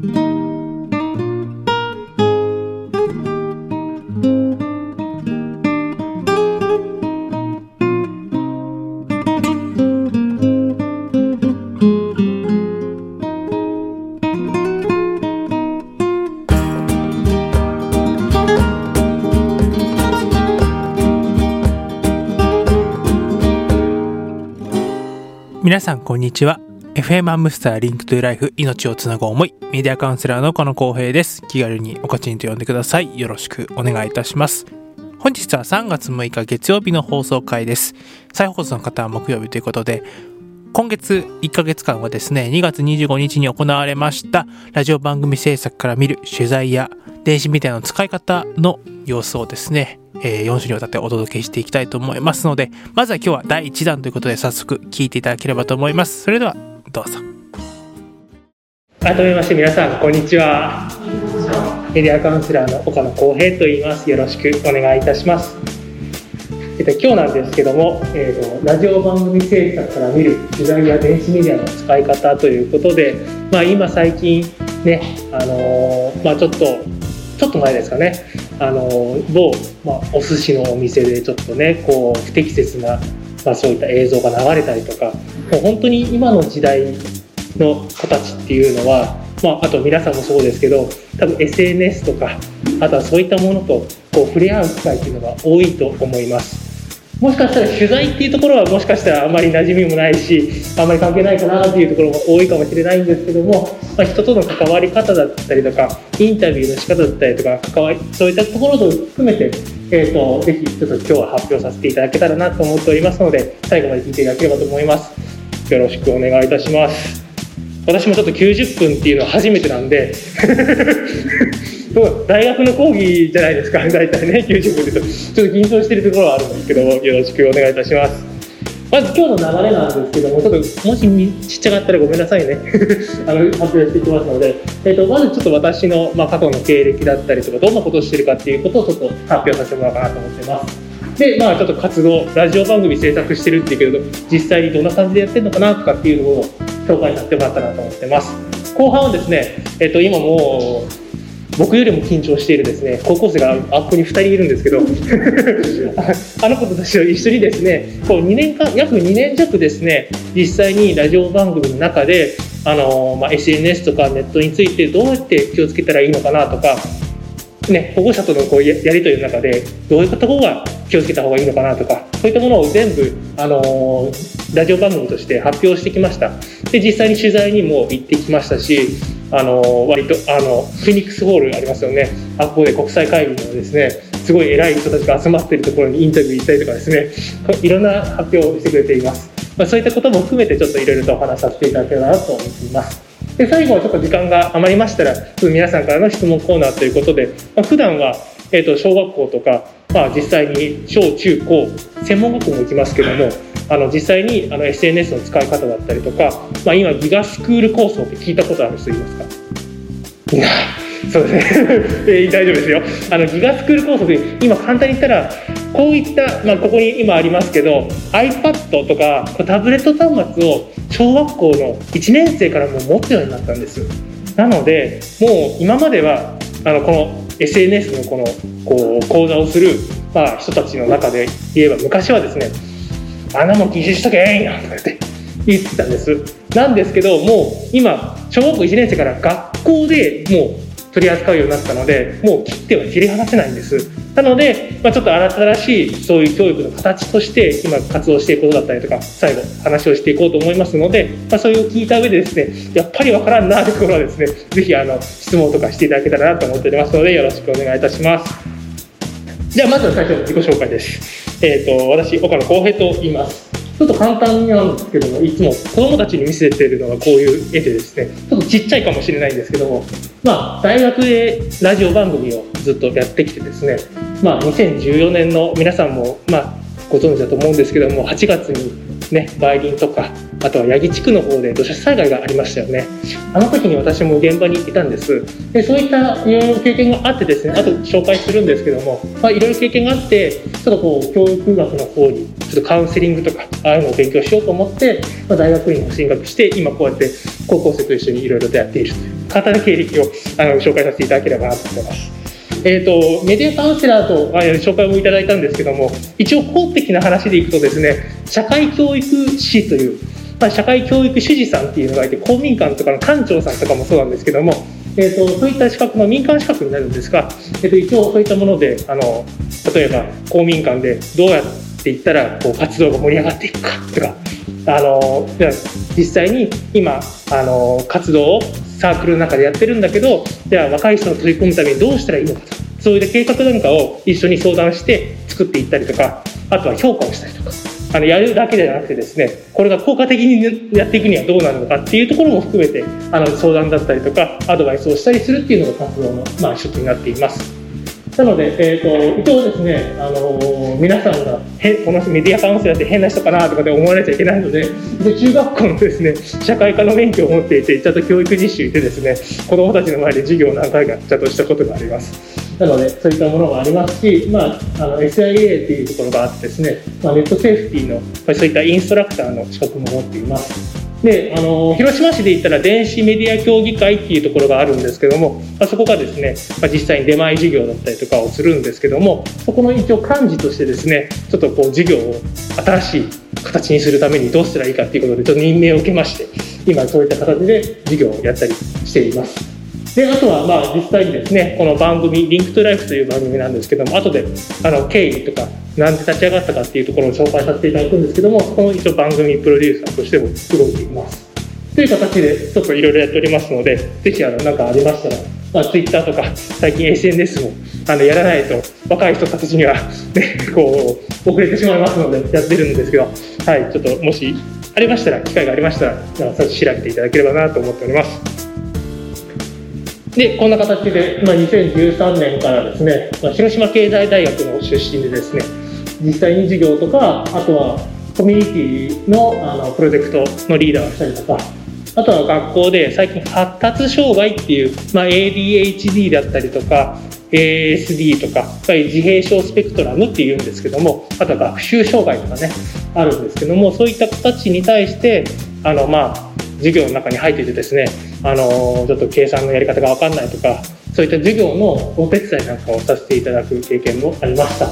皆さんこんにちは。FM アムスターリンクトゥライフ命をつなぐ思い。メディアカウンセラーのこの浩平です。気軽におかちんと呼んでください。よろしくお願いいたします。本日は3月6日月曜日の放送回です。再放送の方は木曜日ということで今月1ヶ月間はですね2月25日に行われましたラジオ番組制作から見る取材や電子メディアの使い方の様子をですねえ、4週にわたってお届けしていきたいと思いますので、まずは今日は第1弾ということで早速聞いていただければと思います。それではどうぞ。改めまして皆さんこんにちは。メディアカウンセラーの岡野光平と言います。よろしくお願いいたします。えっと、今日なんですけども、えーと、ラジオ番組制作から見る取材や電子メディアの使い方ということで、まあ、今最近ね、あのー、まあ、ちょっとちょっと前ですかねあの某、まあ、お寿司のお店でちょっとねこう不適切な、まあ、そういった映像が流れたりとかもう本当に今の時代の子たちっていうのは、まあ、あと皆さんもそうですけど多分 SNS とかあとはそういったものとこう触れ合う機会っていうのが多いと思います。もしかしたら取材っていうところはもしかしたらあまり馴染みもないしあまり関係ないかなっていうところも多いかもしれないんですけども、まあ、人との関わり方だったりとかインタビューの仕方だったりとか関わりそういったところと含めて、えーと、ぜひちょっと今日は発表させていただけたらなと思っておりますので最後まで聞いていただければと思います。よろしくお願いいたします。私もちょっと90分っていうのは初めてなんで。大学の講義じゃないですか 大体ね90分でとちょっと緊張してるところはあるんですけどもよろしくお願いいたします。まず今日の流れなんですけどもちょっともしちっちゃかったらごめんなさいね。あの発表していきますので、えーと、まずちょっと私の、まあ、過去の経歴だったりとかどんなことをしてるかっていうことをちょっと発表させてもらおうかなと思ってます。でまあちょっと活動ラジオ番組制作してるっていうけど実際にどんな感じでやってるのかなとかっていうのを紹介させてもらったなと思ってます。後半はですね、えっ、ー、と今もう僕よりも緊張しているですね。高校生があここに2人いるんですけど。あの子たちと一緒にですねこう2年間約2年弱ですね実際にラジオ番組の中であの、まあ、SNS とかネットについてどうやって気をつけたらいいのかなとか、ね、保護者とのこうやり取りの中でどういったところが気をつけた方がいいのかなとかそういったものを全部、あのラジオ番組として発表してきました。で実際に取材にも行ってきましたしあの割とあのフェニックスホールありますよね。あここで国際会議のですねすごい偉い人たちが集まっているところにインタビュー行ったりとかですね。いろんな発表をしてくれています、まあ、そういったことも含めてちょっといろいろとお話しさせていただければなと思っています。で最後はちょっと時間が余りましたら皆さんからの質問コーナーということで、まあ、普段は、えー、と小学校とか、まあ、実際に小中高専門学校も行きますけどもあの実際にあの SNS の使い方だったりとか、まあ、今ギガスクール構想って聞いたことある人いますか？いないそうですね。大丈夫ですよ。あのギガスクール構想で今簡単に言ったらこういった、まあ、ここに今ありますけど iPad とかタブレット端末を小学校の1年生からも持つようになったんですなのでもう今まではあのこの SNS のこのこう講座をする、まあ、人たちの中で言えば昔はですねあんなもん禁止しとけんやんとかって言ってたんです。なんですけどもう今小学校1年生から学校でもう取り扱うようになったのでもう切っては切り離せないんです。なので、まあ、ちょっと新しいそういう教育の形として今活動していくことだったりとか最後話をしていこうと思いますので、まあ、それを聞いた上でですねやっぱりわからんなというところはですね是非あの質問とかしていただけたらなと思っておりますのでよろしくお願いいたします。ではまず最初の自己紹介です。えーと、私岡野浩平と言います。ちょっと簡単なんですけどもいつも子どもたちに見せてるのがこういう絵でですね。ちょっとちっちゃいかもしれないんですけどもまあ大学でラジオ番組をずっとやってきてですね。まあ2014年の皆さんもまあご存知だと思うんですけども8月にね梅林とかあとは八木地区の方で土砂災害がありましたよねあの時に私も現場にいたんですでそういったいろいろ経験があってですねあと紹介するんですけども、まあ、いろいろ経験があってちょっとこう教育学の方にちょっとカウンセリングとかああいうのを勉強しようと思って、まあ、大学院に進学して今こうやって高校生と一緒にいろいろとやっているという簡単な経歴をあの紹介させていただければなと思います。えーと、メディアカウンセラーとあ紹介をいただいたんですけども一応法的な話でいくとですね社会教育士という、まあ、社会教育主事さんっていうのがいて公民館とかの館長さんとかもそうなんですけども、えーと、そういった資格の民間資格になるんですが、えーと、一応そういったものであの例えば公民館でどうやっていったらこう活動が盛り上がっていくかとかあの実際に今あの活動をサークルの中でやってるんだけどじゃあ若い人を取り込むためにどうしたらいいのかとそういう計画なんかを一緒に相談して作っていったりとかあとは評価をしたりとかあのやるだけではなくてですねこれが効果的にやっていくにはどうなるのかっていうところも含めてあの相談だったりとかアドバイスをしたりするっていうのが活動の、まあ、一つになっています。なので、えーと、一応ですね、あのー、皆さんがへこのメディアカウンセラーって変な人かなとかで思われちゃいけないので中学校のですね社会科の免許を持っていてちゃんと教育実習でですね子どもたちの前で授業を何回かちゃんとしたことがあります。なので、そういったものがありますし、まあ、あの SIA っていうところがあってですね、まあ、ネットセーフティーの、そういったインストラクターの資格も持っています。であの広島市で言ったら電子メディア協議会っていうところがあるんですけども、まあ、そこがですね、まあ、実際に出前授業だったりとかをするんですけどもそこの一応幹事としてですねちょっとこう授業を新しい形にするためにどうしたらいいかっていうことでちょっと任命を受けまして今そういった形で授業をやったりしています。であとはまあ実際にですねこの番組「リンクトゥライフという番組なんですけども後であの経緯とか何で立ち上がったかっていうところを紹介させていただくんですけどもこの一応番組プロデューサーとしても動いていますという形でちょっといろいろやっておりますのでぜひあの何かありましたら、まあ、Twitter とか最近 SNS もあのやらないと若い人たちには、ね、こう遅れてしまいますのでやってるんですけど、はい、ちょっともしありましたら機会がありましたら調べていただければなと思っております。でこんな形で、まあ、2013年からですね、まあ、広島経済大学の出身でですね実際に授業とかあとはコミュニティのあのプロジェクトのリーダーをしたりとかあとは学校で最近発達障害っていう、まあ、ADHD だったりとか ASD とかやっぱり自閉症スペクトラムっていうんですけどもあとは学習障害とかねあるんですけどもそういった子たちに対してあのまあ授業の中に入っていてですねあのちょっと計算のやり方が分かんないとかそういった授業のお手伝いなんかをさせていただく経験もありました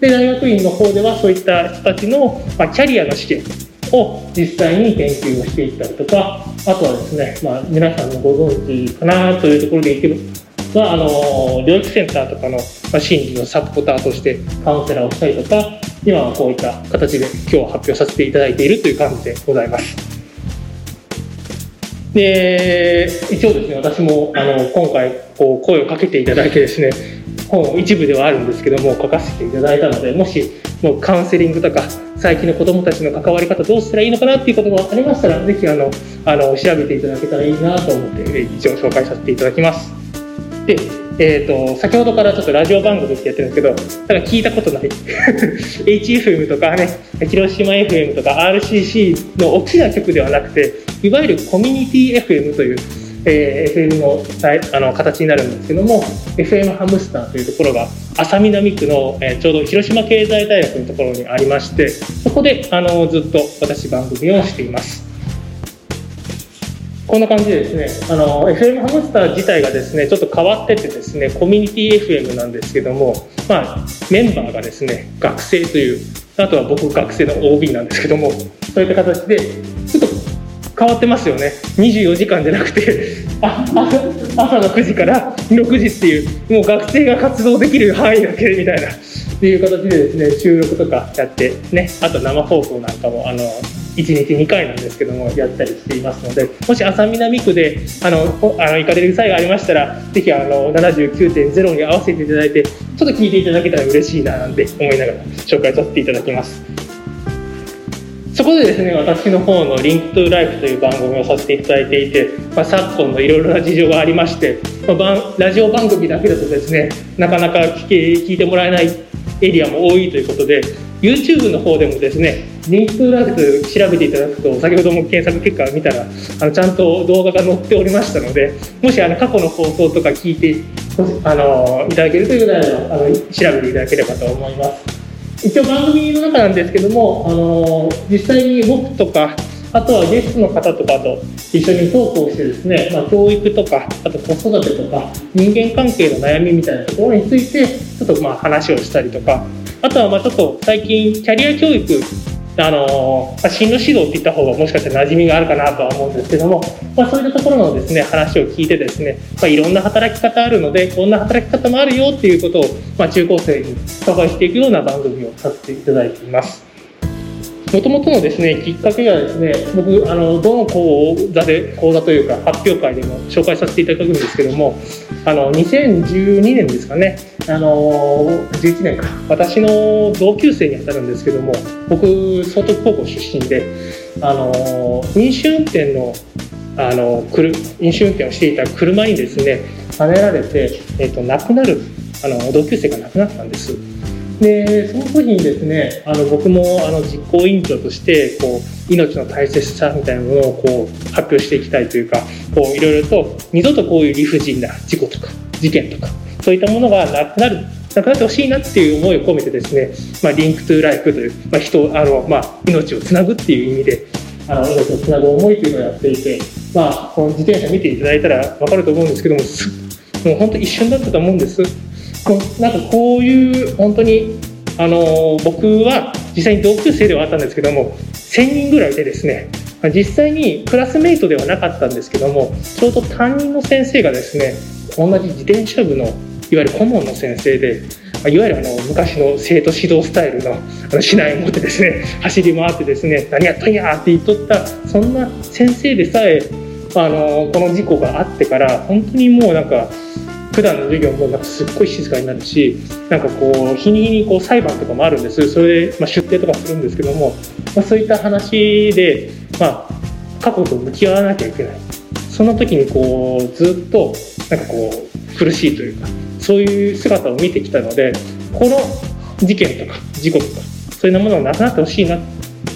で大学院の方ではそういった人たちの、まあ、キャリアの試験を実際に研究をしていったりとかあとはですね、まあ、皆さんのご存知かなというところでいけばあの療育センターとかの、まあ、心理のサポーターとしてカウンセラーをしたりとか今はこういった形で今日発表させていただいているという感じでございます。で一応ですね私もあの今回こう声をかけていただいてですね本を一部ではあるんですけども書かせていただいたのでもしもうカウンセリングとか最近の子どもたちの関わり方どうしたらいいのかなっていうことがありましたら是非あのあの調べていただけたらいいなと思って一応紹介させていただきます。でえーと、先ほどからちょっとラジオ番組ってやってるんですけどただ聞いたことない HFM とかね広島 FM とか RCC の大きな曲ではなくていわゆるコミュニティ FM という、えー、FM のあの形になるんですけども FM ハムスターというところが浅南区の、えー、ちょうど広島経済大学のところにありましてそこであのずっと私番組をしています。こんな感じでですね、あの、FM ハムスター自体がですね、ちょっと変わっててですね、コミュニティ FM なんですけども、まあ、メンバーがですね、学生という、あとは僕学生の OB なんですけども、そういった形で、ちょっと変わってますよね。24時間じゃなくて、あ朝の9時から6時っていう、もう学生が活動できる範囲だけみたいな、っていう形でですね、収録とかやってね、あと生放送なんかも、あの、1日2回なんですけどもやったりしていますのでもし浅南区であのあの行かれる際がありましたらぜひあの79.0に合わせていただいてちょっと聞いていただけたら嬉しいななんて思いながら紹介させていただきます。そこでですね、私の方のリンクトゥライフという番組をさせていただいていて、まあ、昨今のいろいろな事情がありまして、まあ、ラジオ番組だけだとですね、なかなか聞け聞いてもらえないエリアも多いということで、YouTube の方でもですね、リンクトライフ調べていただくと、先ほども検索結果を見たら、あのちゃんと動画が載っておりましたので、もしあの過去の放送とか聞いてあのいただけるということであの調べていただければと思います。一応番組の中なんですけども、あの実際に僕とかあとはゲストの方とかと一緒にトークをしてですね、まあ、教育とかあと子育てとか人間関係の悩みみたいなところについてちょっとまあ話をしたりとかあとはまあちょっと最近キャリア教育あのまあ、進路指導って言った方がもしかしたら馴染みがあるかなとは思うんですけども、まあ、そういったところのですね話を聞いてですね、まあ、いろんな働き方あるのでこんな働き方もあるよっていうことを、ま、中高生に紹介していくような番組をさせていただいています。もともとのですねきっかけがですね僕あのどの講座で講座というか発表会でも紹介させていただくんですけどもあの2012年ですかねあの11年か私の同級生にあたるんですけども僕総督高校出身であの飲酒運転のあの飲酒運転をしていた車にですねはねられて、えーと、亡くなるあの同級生が亡くなったんです。でその時にですねあの僕もあの実行委員長としてこう命の大切さみたいなものをこう発表していきたいというかこういろいろと二度とこういう理不尽な事故とか事件とかそういったものがなくなるなくなってほしいなっていう思いを込めてですね、まあ、リンクトゥーライフという、まあ、人あの、まあ、命をつなぐっていう意味であの命をつなぐ思いというのをやっていて、まあ、この自転車見ていただいたら分かると思うんですけどももう本当一瞬だったと思うんです。なんかこういう本当にあの僕は実際に同級生ではあったんですけども1000人ぐらいでですね実際にクラスメイトではなかったんですけどもちょうど担任の先生がですね同じ自転車部のいわゆる顧問の先生でいわゆるあの昔の生徒指導スタイルのあの指南を持ってですね走り回ってですね何やったんやって言っとったそんな先生でさえあのこの事故があってから本当にもうなんか普段の授業もなんかすっごい静かになるしなんかこう日に日にこう裁判とかもあるんです。それで、まあ、出廷とかするんですけども、まあ、そういった話で、まあ、過去と向き合わなきゃいけない。その時にこうずっとなんかこう苦しいというかそういう姿を見てきたのでこの事件とか事故とかそういうものがなくなってほしいな。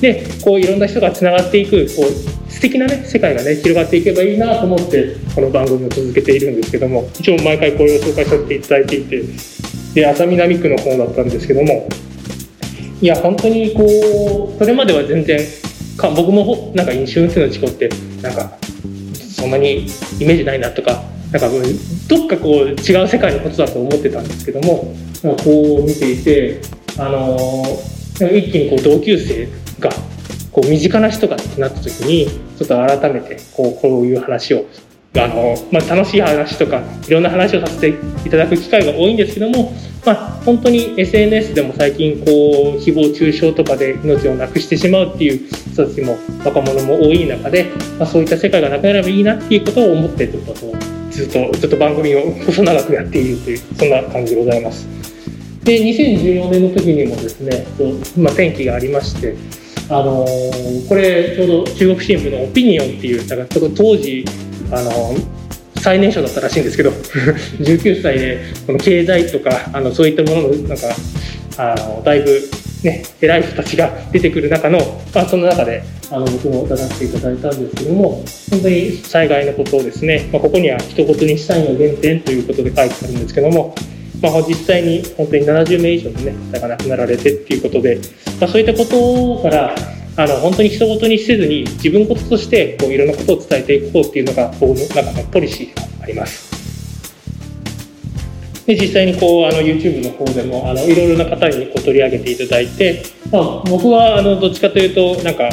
でこういろんな人がつながっていくこう素敵なね世界がね広がっていけばいいなと思ってこの番組を続けているんですけども一応毎回これを紹介させていただいていてで熱海南区の方だったんですけどもいや本当にこうそれまでは全然か僕もなんか飲酒運転の事故ってなんかそんなにイメージないなとかなんかどっかこう違う世界のことだと思ってたんですけどもこう見ていてあの一気にこう同級生がこう身近な人がってなった時にちょっと改めてこうこういう話をあの、まあ、楽しい話とかいろんな話をさせていただく機会が多いんですけども、まあ、本当に SNS でも最近こう誹謗中傷とかで命をなくしてしまうっていう人たちも若者も多い中で、まあ、そういった世界がなくなればいいなっていうことを思ってちょっとずっとずっと番組を細長くやっているというそんな感じでございます。で2014年の時にもですね、まあ、転機がありましてあのー、これちょうど中国新聞の「オピニオン」っていうだから当時、あのー、最年少だったらしいんですけど 19歳でこの経済とかあのそういったもののなんかあのだいぶね偉い人たちが出てくる中の、まあ、その中であの僕も伺っていただいたんですけども本当に災害のことをですね、まあ、ここには一言にしたいの原点ということで書いてあるんですけどもまあ、実際に本当に70名以上の、ね、方が亡くなられてっていうことで、まあ、そういったことからあの本当に人事にせずに自分事としてこういろんなことを伝えていこうっていうのが僕の中のポリシーがあります。で実際にこうあの YouTube の方でもあのいろいろな方にこう取り上げていただいて、まあ、僕はあのどっちかというとなんか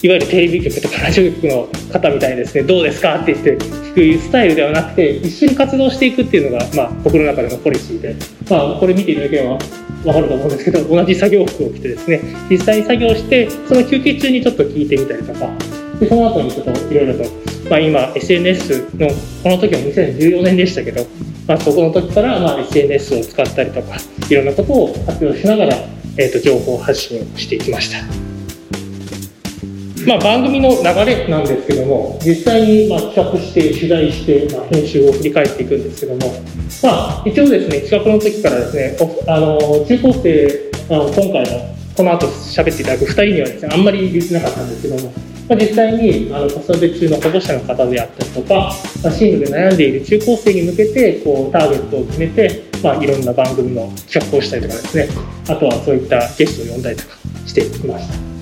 いわゆるテレビ局とかラジオ局の方みたいにですねどうですかって言って聞くスタイルではなくて一緒に活動していくっていうのが、まあ、僕の中でのポリシーで、まあ、これ見ていただければ分かると思うんですけど同じ作業服を着てですね実際に作業してその休憩中にちょっと聞いてみたりとかでその後にちょっといろいろと、まあ、今 SNS のこの時は2014年でしたけど、まあ、そこの時からまあ SNS を使ったりとかいろんなことを活用しながら、えー、と情報発信をしていきました。まあ、番組の流れなんですけども実際にまあ企画して取材して、まあ、編集を振り返っていくんですけども、まあ、一応ですね企画の時からですねあの中高生あの今回のこの後喋っていただく2人にはですねあんまり言ってなかったんですけども、まあ、実際にあの子育て中の保護者の方であったりとか、まあ、進路で悩んでいる中高生に向けてこうターゲットを決めて、まあ、いろんな番組の企画をしたりとかですねあとはそういったゲストを呼んだりとかしてきました。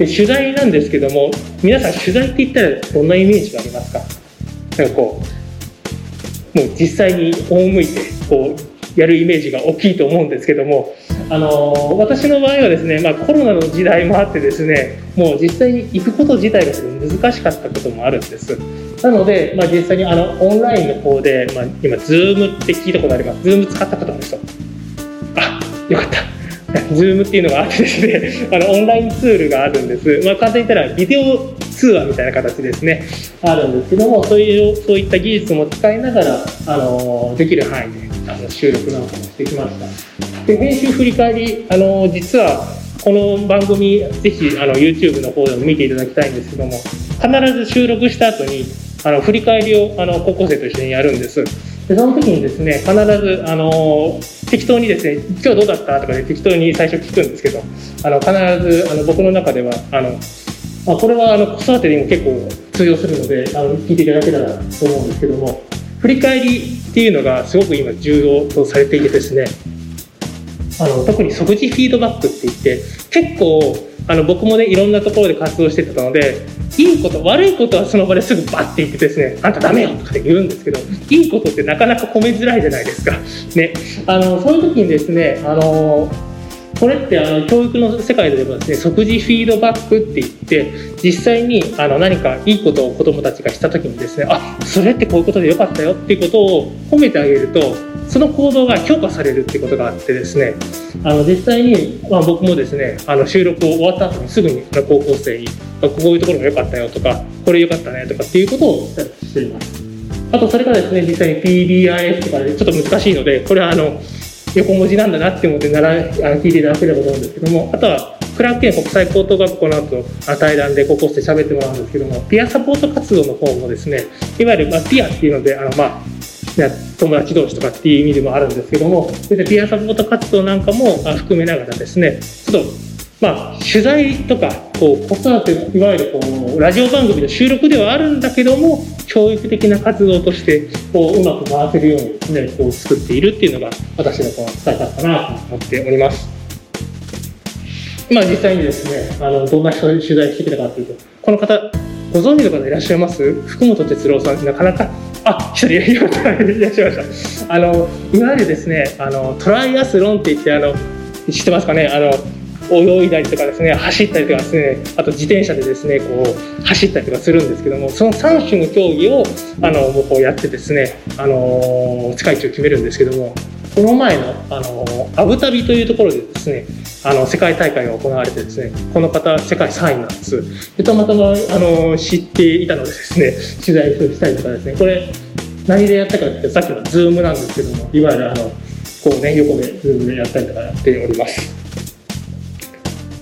で取材なんですけども皆さん取材って言ったらどんなイメージがありますか？なんかこうもう実際に赴いてこうやるイメージが大きいと思うんですけどもあの私の場合はですね、まあ、コロナの時代もあってですねもう実際に行くこと自体が難しかったこともあるんです。なので、まあ、実際にあのオンラインの方で、まあ、今 Zoom って聞いたことあります？Zoom 使ったことある人？あよかった。Zoom っていうのがあってですね あのオンラインツールがあるんです、まあ、簡単に言ったらビデオ通話みたいな形ですね。あるんですけどもそういうそういった技術も使いながらあのできる範囲であの収録なんかもしてきました。で編集振り返りあの実はこの番組ぜひあの YouTube の方でも見ていただきたいんですけども必ず収録した後にあの振り返りをあの高校生と一緒にやるんです。でその時にですね必ずあの適当にですね「今日どうだった?」とかで適当に最初聞くんですけどあの必ずあの僕の中ではあのあ、これはあの子育てにも結構通用するのであの聞いていただけたらと思うんですけども振り返りっていうのがすごく今重要とされていてですねあの特に即時フィードバックって言って結構あの僕もねいろんなところで活動してたのでいいこと悪いことはその場ですぐバッて言ってですねあんたダメよとかって言うんですけどいいことってなかなか込めづらいじゃないですか。ね、あのそういう時にですねあのこれってあの教育の世界ではですね即時フィードバックって言って実際にあの何かいいことを子どもたちがした時にですねあそれってこういうことでよかったよっていうことを褒めてあげるとその行動が評価されるっていうことがあってですねあの実際に、まあ、僕もですねあの収録を終わった後にすぐに高校生にこういうところが良かったよとかこれ良かったねとかっていうことをしています。あとそれからですね実際に PBIS とかでちょっと難しいのでこれはあの横文字なんだなって思ってならあの聞いていただければと思うんですけどもあとはクラーク県国際高等学校の後対談で高校生喋ってもらうんですけどもピアサポート活動の方もですねいわゆる、まあ、ピアっていうのであの、まあ、友達同士とかっていう意味でもあるんですけどもそれでピアサポート活動なんかも含めながらですねちょっとまあ、取材とかこう子育ていわゆるこうラジオ番組の収録ではあるんだけども教育的な活動としてこううまく回せるようにですねこう作っているっていうのが私のこの伝え方かなと思っております。まあ、実際にですねあのどんな人取材してきたかというとこの方ご存知の方いらっしゃいます？福本哲郎さんなかなかあ一人いらっしゃいました。あのいわゆるですねあのトライアスロンって言ってあの知ってますかね？あの泳いだりとかですね走ったりとかですねあと自転車でですねこう走ったりとかするんですけどもその3種の競技をあの僕をやってですねあの世界一を決めるんですけどもこの前のあのアブダビというところでですねあの世界大会が行われてですねこの方世界3位なんです。でたまたまあの知っていたのでですね 取材したりとかですねこれ何でやったかってさっきのズームなんですけどもいわゆるあのこうね横でズームでやったりとかやっております。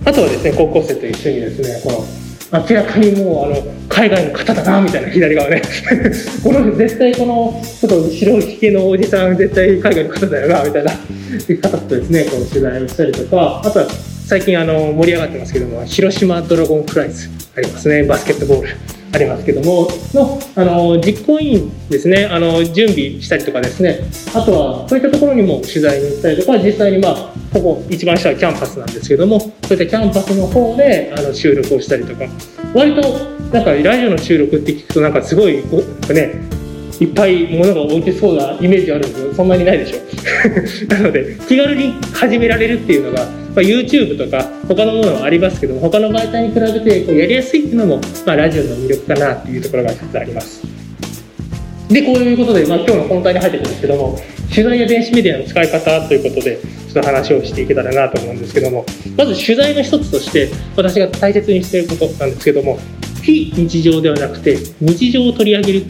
あとはですね高校生と一緒にですねこの明らかにもうあの海外の方だなみたいな左側ね。この絶対このちょっと白いひげのおじさん絶対海外の方だよなみたいな方とですねこの取材をしたりとかあとは最近あの盛り上がってますけども広島ドラゴンフライズありますねバスケットボール。ありますけどものあの実行委員ですね。あの準備したりとかですね。あとはそういったところにも取材に行ったりとか実際にまあここ一番下はキャンパスなんですけどもそういったキャンパスの方であの収録をしたりとか。割となんかラジオの収録って聞くとなんかすごいこうねいっぱい物が置いてそうなイメージあるんですけどそんなにないでしょ。なので気軽に始められるっていうのが、まあ、YouTube とか他のものもありますけども他の媒体に比べてこうやりやすいっていうのも、まあ、ラジオの魅力かなっていうところが一つあります。でこういうことで、まあ、今日の本題に入ってくるんですけども取材や電子メディアの使い方ということでちょっと話をしていけたらなと思うんですけどもまず取材の一つとして私が大切にしていることなんですけども非日常ではなくて日常を取り上げる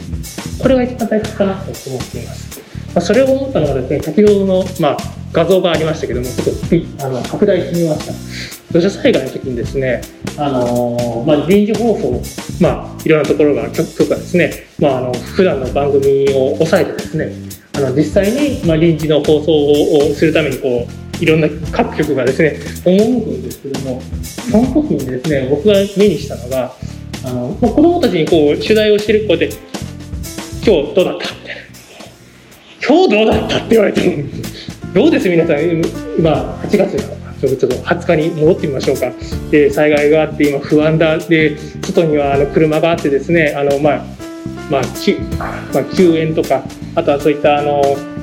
これが一番大切かなと思っています、まあ、それを思ったのはですね先ほどの、まあ、画像がありましたけどもちょっとあの拡大してみました土砂災害の時にですね、あのまあ、臨時放送、まあ、いろんなところが局とかですね、まあ、あの普段の番組を抑えてですねあの実際に、まあ、臨時の放送をするためにこういろんな各局がですね赴くんですけどもその時にですね僕が目にしたのがあの、まあ、子どもたちにこう取材をしてる子で「今日どうだった?」「今日どうだった?」って言われてどうです皆さん今8月ちょっと20日に戻ってみましょうかで災害があって今不安だで外にはあの車があってですねあの、まあまあきまあ、救援とかあとはそういったあの、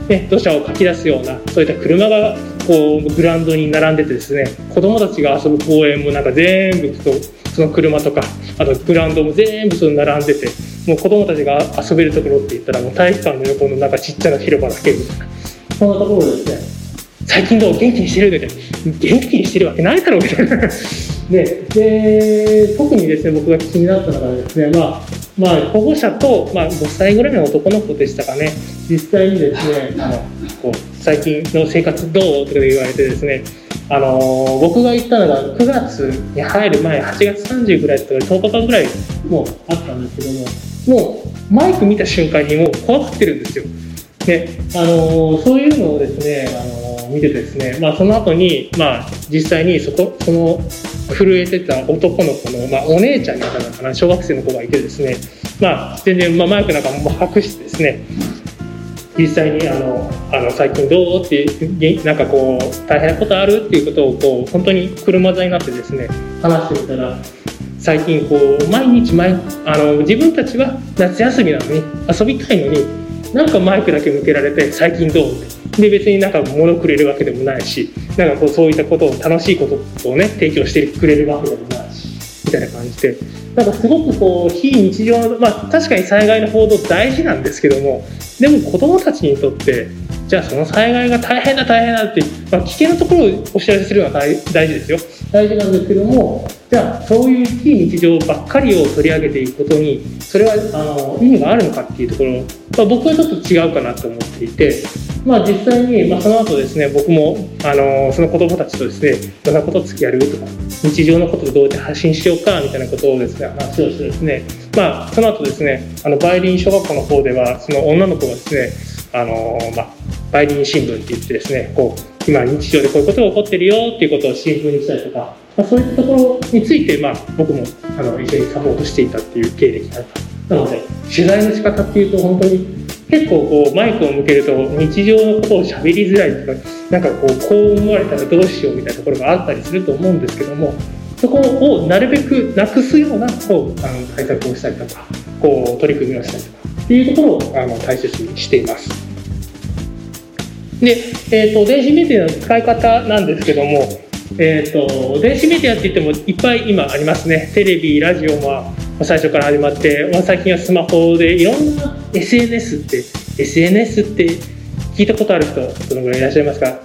ね、土砂をかき出すようなそういった車がこうグラウンドに並んでてですね子どもたちが遊ぶ公園もなんか全部その車とかあとグラウンドも全部その並んでてもう子どもたちが遊べるところって言ったらもう体育館の横のなんかちっちゃな広場だけみたいな。そんなところですね最近どう元気にしてるみたいな元気にしてるわけないだろうみたいな。でで特にですね僕が気になったのがですねまあまあ、保護者と、まあ、5歳ぐらいの男の子でしたかね。実際にですねこう最近の生活どうとか言われてですねあの僕が行ったのが9月に入る前8月30ぐらいだったら10日間ぐらいもうあったんですけどももうマイク見た瞬間にもう怖がってるんですよ。であのそういうのをですねあの見てですね、まあ、その後にまあ実際にそこその震えてた男の子の、まあ、お姉ちゃんなのかな小学生の子がいてですね、まあ、全然、まあ、マイクなんかも隠してですね実際にあのあの最近どうってなんかこう大変なことあるっていうことをこう本当に車座になってですね話してみたら最近こう毎日毎あの自分たちは夏休みなのに遊びたいのになんかマイクだけ向けられて最近どうって。で別になんか物くれるわけでもないしなんかこうそういったことを楽しいことをね提供してくれるわけでもないしみたいな感じで。なんかすごくこう非日常のまあ確かに災害の報道大事なんですけどもでも子どもたちにとってじゃあその災害が大変だ大変だって、まあ、危険なところをお知らせするのは大事ですよ。大事なんですけどもじゃあそういう非日常ばっかりを取り上げていくことにそれはあの意味があるのかっていうところ、まあ、僕はちょっと違うかなと思っていて、まあ、実際に、まあ、その後ですね僕もあのその子どもたちとですねどんなことを付き合うとか日常のことをどうやって発信しようかみたいなことをですね話をしてですね、まあ、その後ですねあのバイリン小学校の方ではその女の子がですねあの、まあ、バイリン新聞って言ってですねこう今日常でこういうことが起こってるよっていうことを新聞にしたりとか、まあ、そういったところについて、まあ、僕もあの一緒にサポートしていたっていう経歴があったなので取材の仕方っていうと本当に結構こうマイクを向けると日常のことを喋りづらいとかなんかこうこう思われたらどうしようみたいなところがあったりすると思うんですけどもそこをなるべくなくすようなこうあの対策をしたりとかこう取り組みをしたりとかっていうところをあの大切にしています。で、えーと、電子メディアの使い方なんですけども、えーと、電子メディアって言ってもいっぱい今ありますね。テレビラジオも最初から始まって、まあ、最近はスマホでいろんな SNS って SNS って聞いたことある人どのぐらいいらっしゃいますか？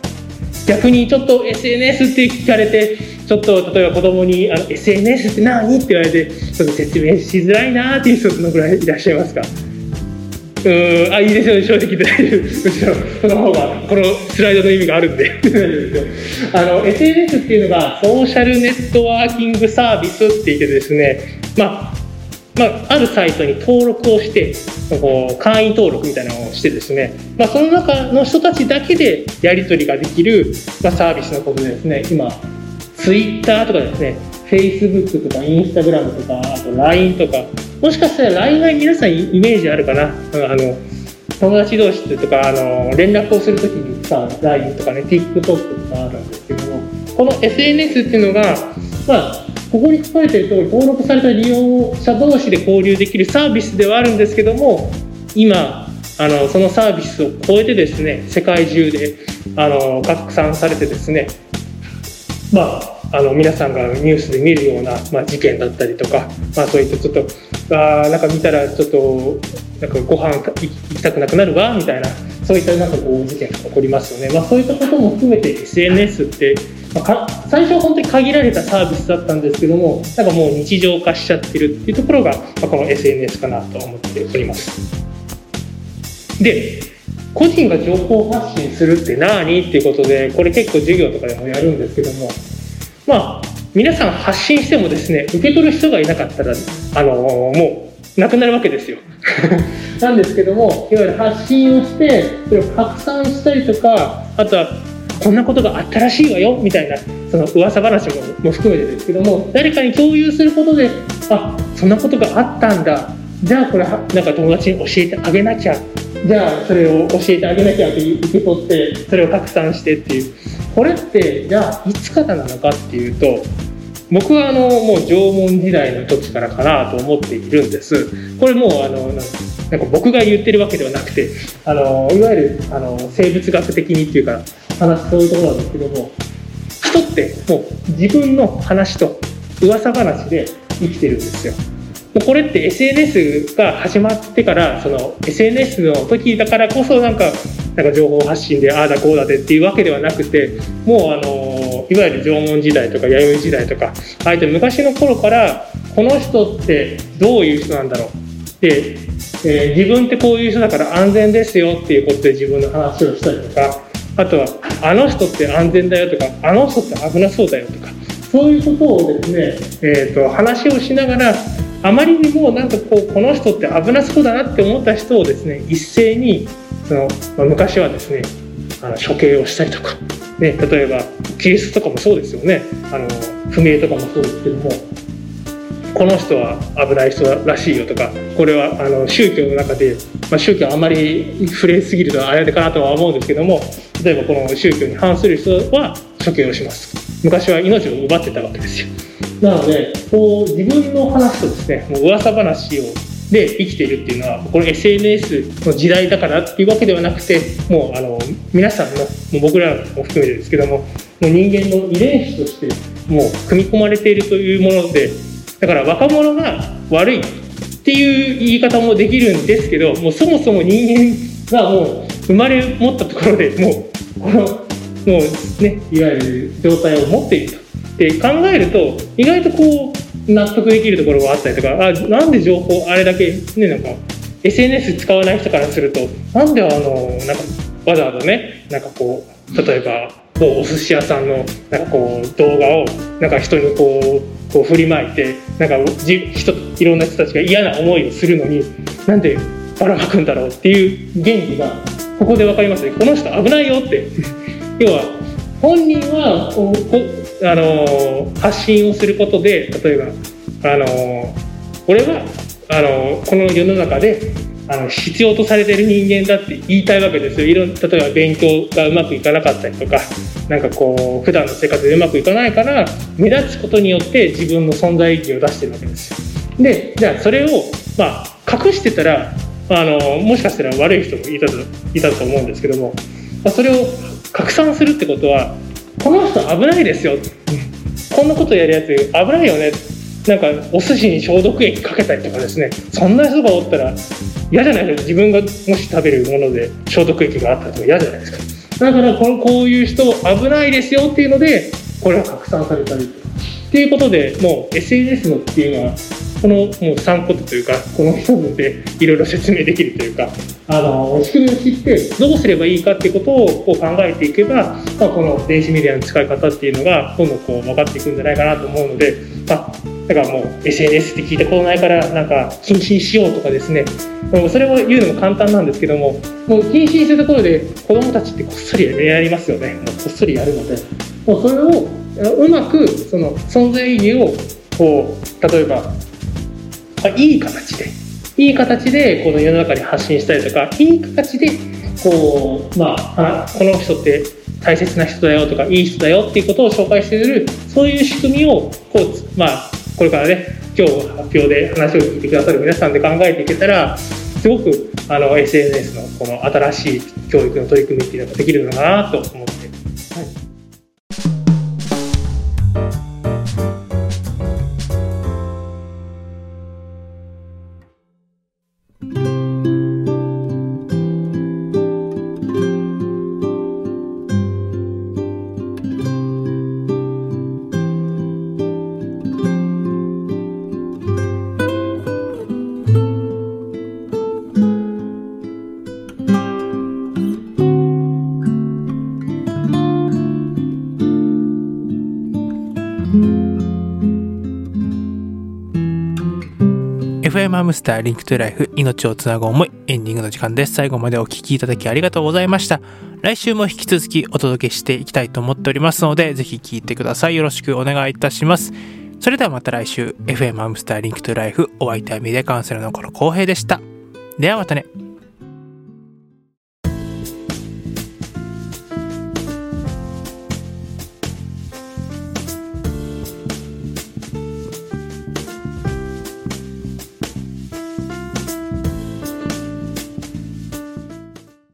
逆にちょっと SNS って聞かれてちょっと例えば子供にあの SNS って何？って言われてちょっと説明しづらいなっていう人どのぐらいいらっしゃいますか？うんあいいですよね正直でむしろその方がこのスライドの意味があるんで。あの SNS っていうのがソーシャルネットワーキングサービスって言ってですねまあまあ、あるサイトに登録をしてこう会員登録みたいなのをしてですね、まあ、その中の人たちだけでやり取りができる、まあ、サービスのことでですね今ツイッターとかですね Facebook とか Instagram とかあと LINE とかもしかしたら LINE が皆さんイメージあるかな。あの友達同士とかあの連絡をするときにさ LINE とかね TikTok とかあるんですけどもこの SNS っていうのがまあここに書かれてる通り登録された利用者同士で交流できるサービスではあるんですけども今あのそのサービスを超えてですね世界中であの拡散されてですねまああの皆さんがニュースで見るような、まあ、事件だったりとか、まあ、そういったちょっとあなんか見たらちょっとなんかご飯行きたくなくなるわみたいなそういったなんかこう事件が起こりますよね、まあ、そういったことも含めて SNS って、まあ、最初は本当に限られたサービスだったんですけどもなんかもう日常化しちゃってるっていうところが、まあ、この SNS かなと思っております。で個人が情報発信するって何っていうことでこれ結構授業とかでもやるんですけども。まあ皆さん発信してもですね受け取る人がいなかったらあのもうなくなるわけですよ。なんですけどもいわゆる発信をしてそれを拡散したりとかあとはこんなことがあったらしいわよみたいなその噂話もも含めてですけども誰かに共有することであそんなことがあったんだ。じゃあこれなんか友達に教えてあげなきゃ。じゃあそれを教えてあげなきゃって受け取ってそれを拡散してっていう。これってじゃあいつからなのかっていうと僕はあのもう縄文時代の時からかなと思っているんです。これもうあのなんか僕が言ってるわけではなくてあのいわゆるあの生物学的にっていうか話そういうところなんですけども人ってもう自分の話と噂話で生きてるんですよ。これって SNS が始まってからその SNS の時だからこそなんかなんか情報発信でああだこうだでっていうわけではなくてもうあのいわゆる縄文時代とか弥生時代とかああいった昔の頃からこの人ってどういう人なんだろう？で、えー、自分ってこういう人だから安全ですよっていうことで自分の話をしたりとかあとはあの人って安全だよとかあの人って危なそうだよとかそういうことをですね、えーと、話をしながらあまりにもなんかこうこの人って危なそうだなって思った人をですね一斉にその、まあ、昔はですねあの処刑をしたりとか、ね、例えばキリストとかもそうですよね。あの不明とかもそうですけども。この人は危ない人らしいよとかこれはあの宗教の中で、まあ、宗教あまり触れすぎるとあれかなとは思うんですけども例えばこの宗教に反する人は処刑をします。昔は命を奪ってたわけですよ。なのでこう自分の話とですねもう噂話をで生きているっていうのはこれ SNS の時代だからっていうわけではなくてもうあの皆さんのもう僕らも含めてですけどももう人間の遺伝子としてもう組み込まれているというものでだから若者が悪いっていう言い方もできるんですけどもうそもそも人間がもう生まれ持ったところでもうこのもうねいわゆる状態を持っていると。で考えると意外とこう納得できるところがあったりとかあなんで情報あれだけねなんか SNS 使わない人からするとなんであのなんかわざわざねなんかこう例えば某お寿司屋さんのなんかこう動画をなんか人にこうこう振りまいてなんか人いろんな人たちが嫌な思いをするのになんでばらまくんだろうっていう原理がここで分かりますね。この人危ないよって。要は本人はこあの発信をすることで例えばあの俺はあのこの世の中であの必要とされてる人間だって言いたいわけですよ。いろ例えば勉強がうまくいかなかったりとかなんかこう普段の生活でうまくいかないから目立つことによって自分の存在意義を出してるわけですよ。でじゃあそれをまあ隠してたらあのもしかしたら悪い人もいたといたと思うんですけどもそれを拡散するってことはこの人危ないですよ。こんなことやるやつ危ないよね。なんかお寿司に消毒液かけたりとかですね。そんな人がおったら嫌じゃないですか。自分がもし食べるもので消毒液があったとか嫌じゃないですか。だからこのこういう人危ないですよっていうのでこれは拡散されたりっていうことでもう SNS のっていうのはこのもう3ことというかこの一文でいろいろ説明できるというかあの仕組みを知ってどうすればいいかっていうことをこう考えていけば、まあ、この電子メディアの使い方っていうのがどんどんこう分かっていくんじゃないかなと思うので、まあ、だからもう SNS って聞いたことないからなんか禁止にしようとかですね。もうそれを言うのも簡単なんですけどももう禁止にするところで子どもたちってこっそりやりますよね。もうこっそりやるので。もうそれをうまくその存在意義をこう例えばあ、いい形でいい形でこの世の中に発信したりとかいい形でこう、まあ、この人って大切な人だよとかいい人だよっていうことを紹介しているそういう仕組みをこう、まあ、これからね今日発表で話を聞いてくださる皆さんで考えていけたらすごくあの SNS のこの新しい教育の取り組みっていうのができるのかなと思って。はい。ムスターリンクトゥライフ命をつなぐ思いエンディングの時間です。最後までお聴きいただきありがとうございました。来週も引き続きお届けしていきたいと思っておりますので、ぜひ聴いてください。よろしくお願いいたします。それではまた来週、FM アムスターリンクトゥライフお相手はメディアカウンセラーのこの浩平でした。ではまたね。